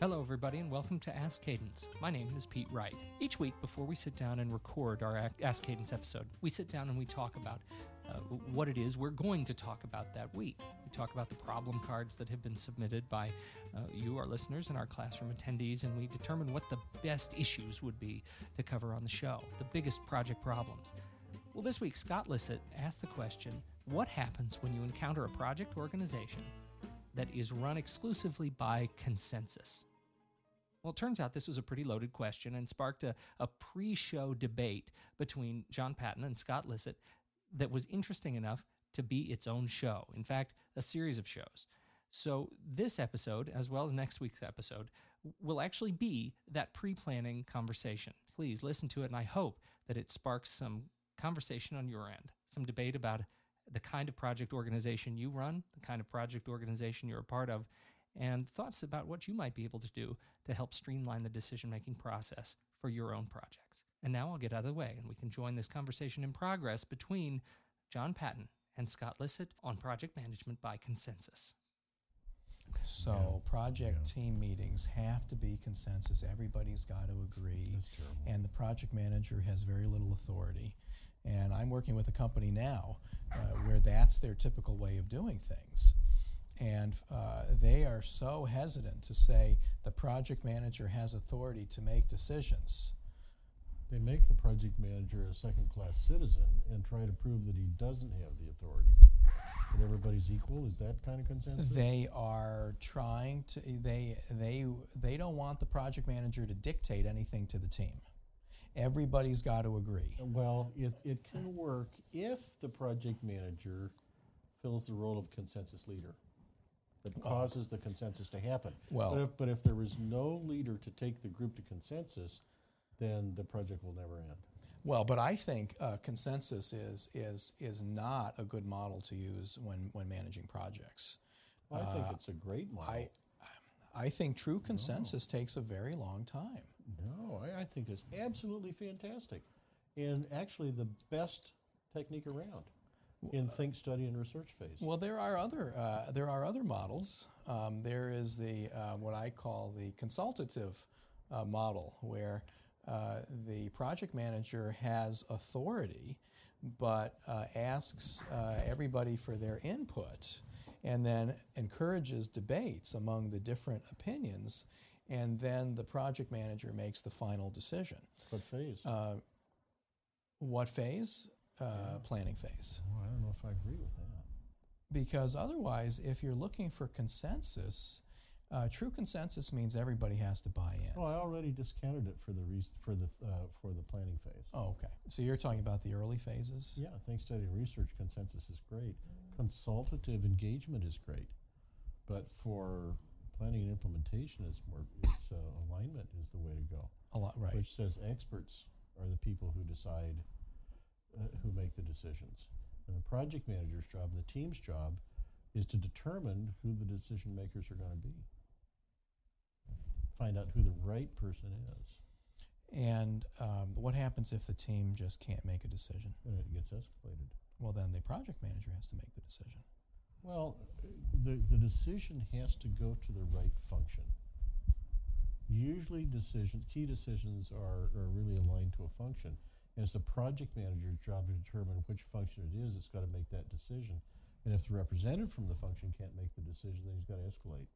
Hello, everybody, and welcome to Ask Cadence. My name is Pete Wright. Each week, before we sit down and record our Ask Cadence episode, we sit down and we talk about uh, what it is we're going to talk about that week. We talk about the problem cards that have been submitted by uh, you, our listeners, and our classroom attendees, and we determine what the best issues would be to cover on the show, the biggest project problems. Well, this week, Scott Lissit asked the question What happens when you encounter a project organization that is run exclusively by consensus? Well, it turns out this was a pretty loaded question and sparked a, a pre show debate between John Patton and Scott Lissit that was interesting enough to be its own show. In fact, a series of shows. So, this episode, as well as next week's episode, will actually be that pre planning conversation. Please listen to it, and I hope that it sparks some conversation on your end, some debate about the kind of project organization you run, the kind of project organization you're a part of, and thoughts about what you might be able to do to help streamline the decision making process for your own projects. And now I'll get out of the way and we can join this conversation in progress between John Patton and Scott Lissit on project management by consensus. So yeah. project yeah. team meetings have to be consensus. Everybody's got to agree. And the project manager has very little authority. And I'm working with a company now uh, where that's their typical way of doing things. And uh, they are so hesitant to say the project manager has authority to make decisions. They make the project manager a second class citizen and try to prove that he doesn't have the authority. That everybody's equal? Is that kind of consensus? They are trying to, they, they, they don't want the project manager to dictate anything to the team. Everybody's got to agree. Well, it, it can work if the project manager fills the role of consensus leader that oh. causes the consensus to happen. Well, but if, but if there is no leader to take the group to consensus, then the project will never end. Well, but I think uh, consensus is is is not a good model to use when when managing projects. Well, I think uh, it's a great model. I, I think true consensus no. takes a very long time. No, I, I think it's absolutely fantastic, and actually the best technique around in think, study, and research phase? Well, there are other uh, there are other models. Um, there is the uh, what I call the consultative uh, model, where uh, the project manager has authority, but uh, asks uh, everybody for their input, and then encourages debates among the different opinions, and then the project manager makes the final decision. What phase? what phase? Uh, planning phase. Oh, I don't know if I agree with that. Because otherwise, if you're looking for consensus, uh, true consensus means everybody has to buy in. Well, I already discounted it for the re- for the uh, for the planning phase. Oh, okay. So you're talking about the early phases? Yeah, think, study, and research consensus is great. Consultative engagement is great, but for planning and implementation, it's more it's uh, alignment is the way to go. A lot, right? Which says experts are the people who decide uh, who make the decisions. And the project manager's job, the team's job, is to determine who the decision makers are going to be. Find out who the right person is. And um, what happens if the team just can't make a decision? And it gets escalated. Well, then the project manager has to make the decision. Well, the, the decision has to go to the right function. Usually, decisions, key decisions are, are really aligned to a function. And it's the project manager's job to determine which function it is that's got to make that decision. And if the representative from the function can't make the decision, then he's got to escalate.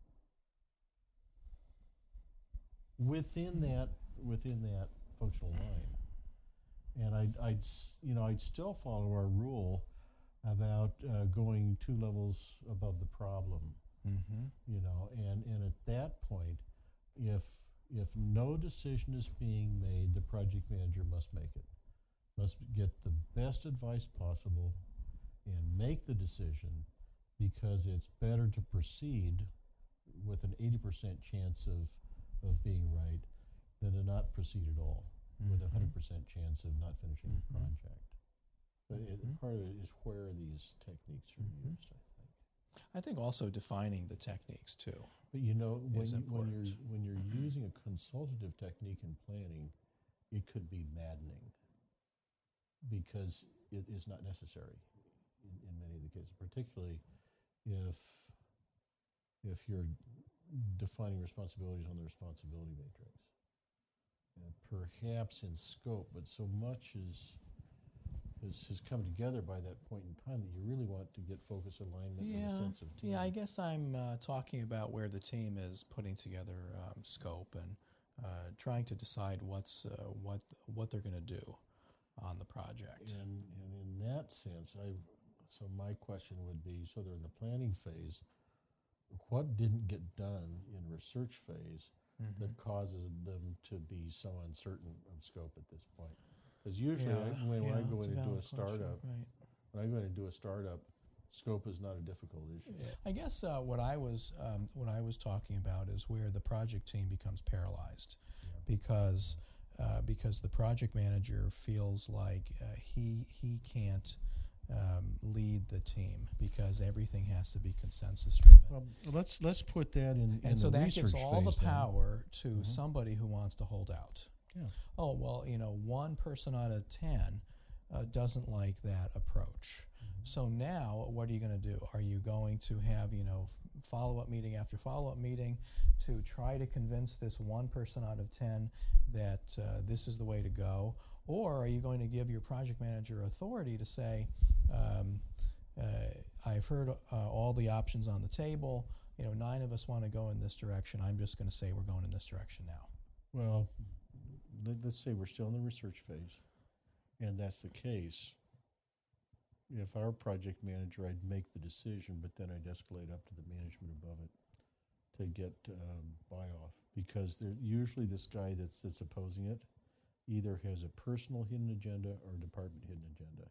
Within that, within that functional line, and I'd, I'd, you know, I'd still follow our rule about uh, going two levels above the problem. Mm-hmm. You know, and and at that point, if if no decision is being made, the project manager must make it must get the best advice possible and make the decision because it's better to proceed with an 80% chance of, of being right than to not proceed at all mm-hmm. with a 100% chance of not finishing mm-hmm. the project. But mm-hmm. it, part of it is where these techniques are mm-hmm. used, I think. I think also defining the techniques too. But you know, when, you, when you're when you're using a consultative technique in planning, it could be maddening because it is not necessary in, in many of the cases, particularly if if you're defining responsibilities on the responsibility matrix. And perhaps in scope, but so much is has, has come together by that point in time that you really want to get focus alignment and a sense of team. Yeah, I guess I'm uh, talking about where the team is putting together um, scope and uh, trying to decide what's uh, what what they're going to do on the project. And, and in that sense, I so my question would be: so they're in the planning phase. What didn't get done in research phase Mm-hmm. that causes them to be so uncertain of scope at this point? Because usually, I, when, when I go in and do a question, startup, right. when I go in and do a startup, scope is not a difficult issue. I guess uh, what I was um, what I was talking about is where the project team becomes paralyzed, because uh, because the project manager feels like uh, he he can't um, lead the team because everything has to be consensus driven. Well, let's let's put that in, in and so the that research gives all the phase then. power to somebody who wants to hold out. Yeah. Oh well, you know, one person out of ten uh, doesn't like that approach. So now, what are you going to do? Are you going to have you know follow up meeting after follow up meeting to try to convince this one person out of ten that uh, this is the way to go, or are you going to give your project manager authority to say? Um, uh, I've heard uh, all the options on the table. You know, nine of us want to go in this direction. I'm just going to say we're going in this direction now. Well, let, us say we're still in the research phase, and that's the case. If our project manager, I'd make the decision, but then I'd escalate up to the management above it to get um, buy off because there usually this guy that's that's opposing it either has a personal hidden agenda or a department hidden agenda.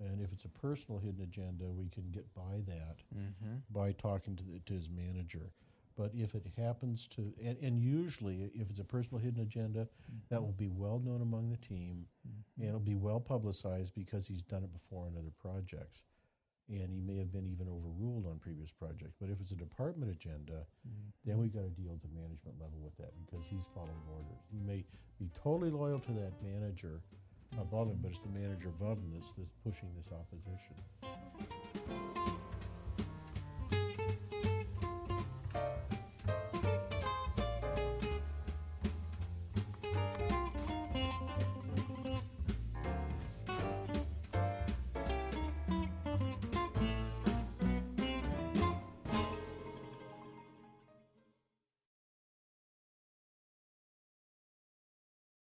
And if it's a personal hidden agenda, we can get by that Mm-hmm. by talking to, the, to his manager. But if it happens to, and, and usually if it's a personal hidden agenda, that will be well known among the team and it'll be well publicized because he's done it before on other projects. And he may have been even overruled on previous projects. But if it's a department agenda, mm-hmm. then we've got to deal at the management level with that because he's following orders. He may be totally loyal to that manager above him, but it's the manager above him that's, that's pushing this opposition.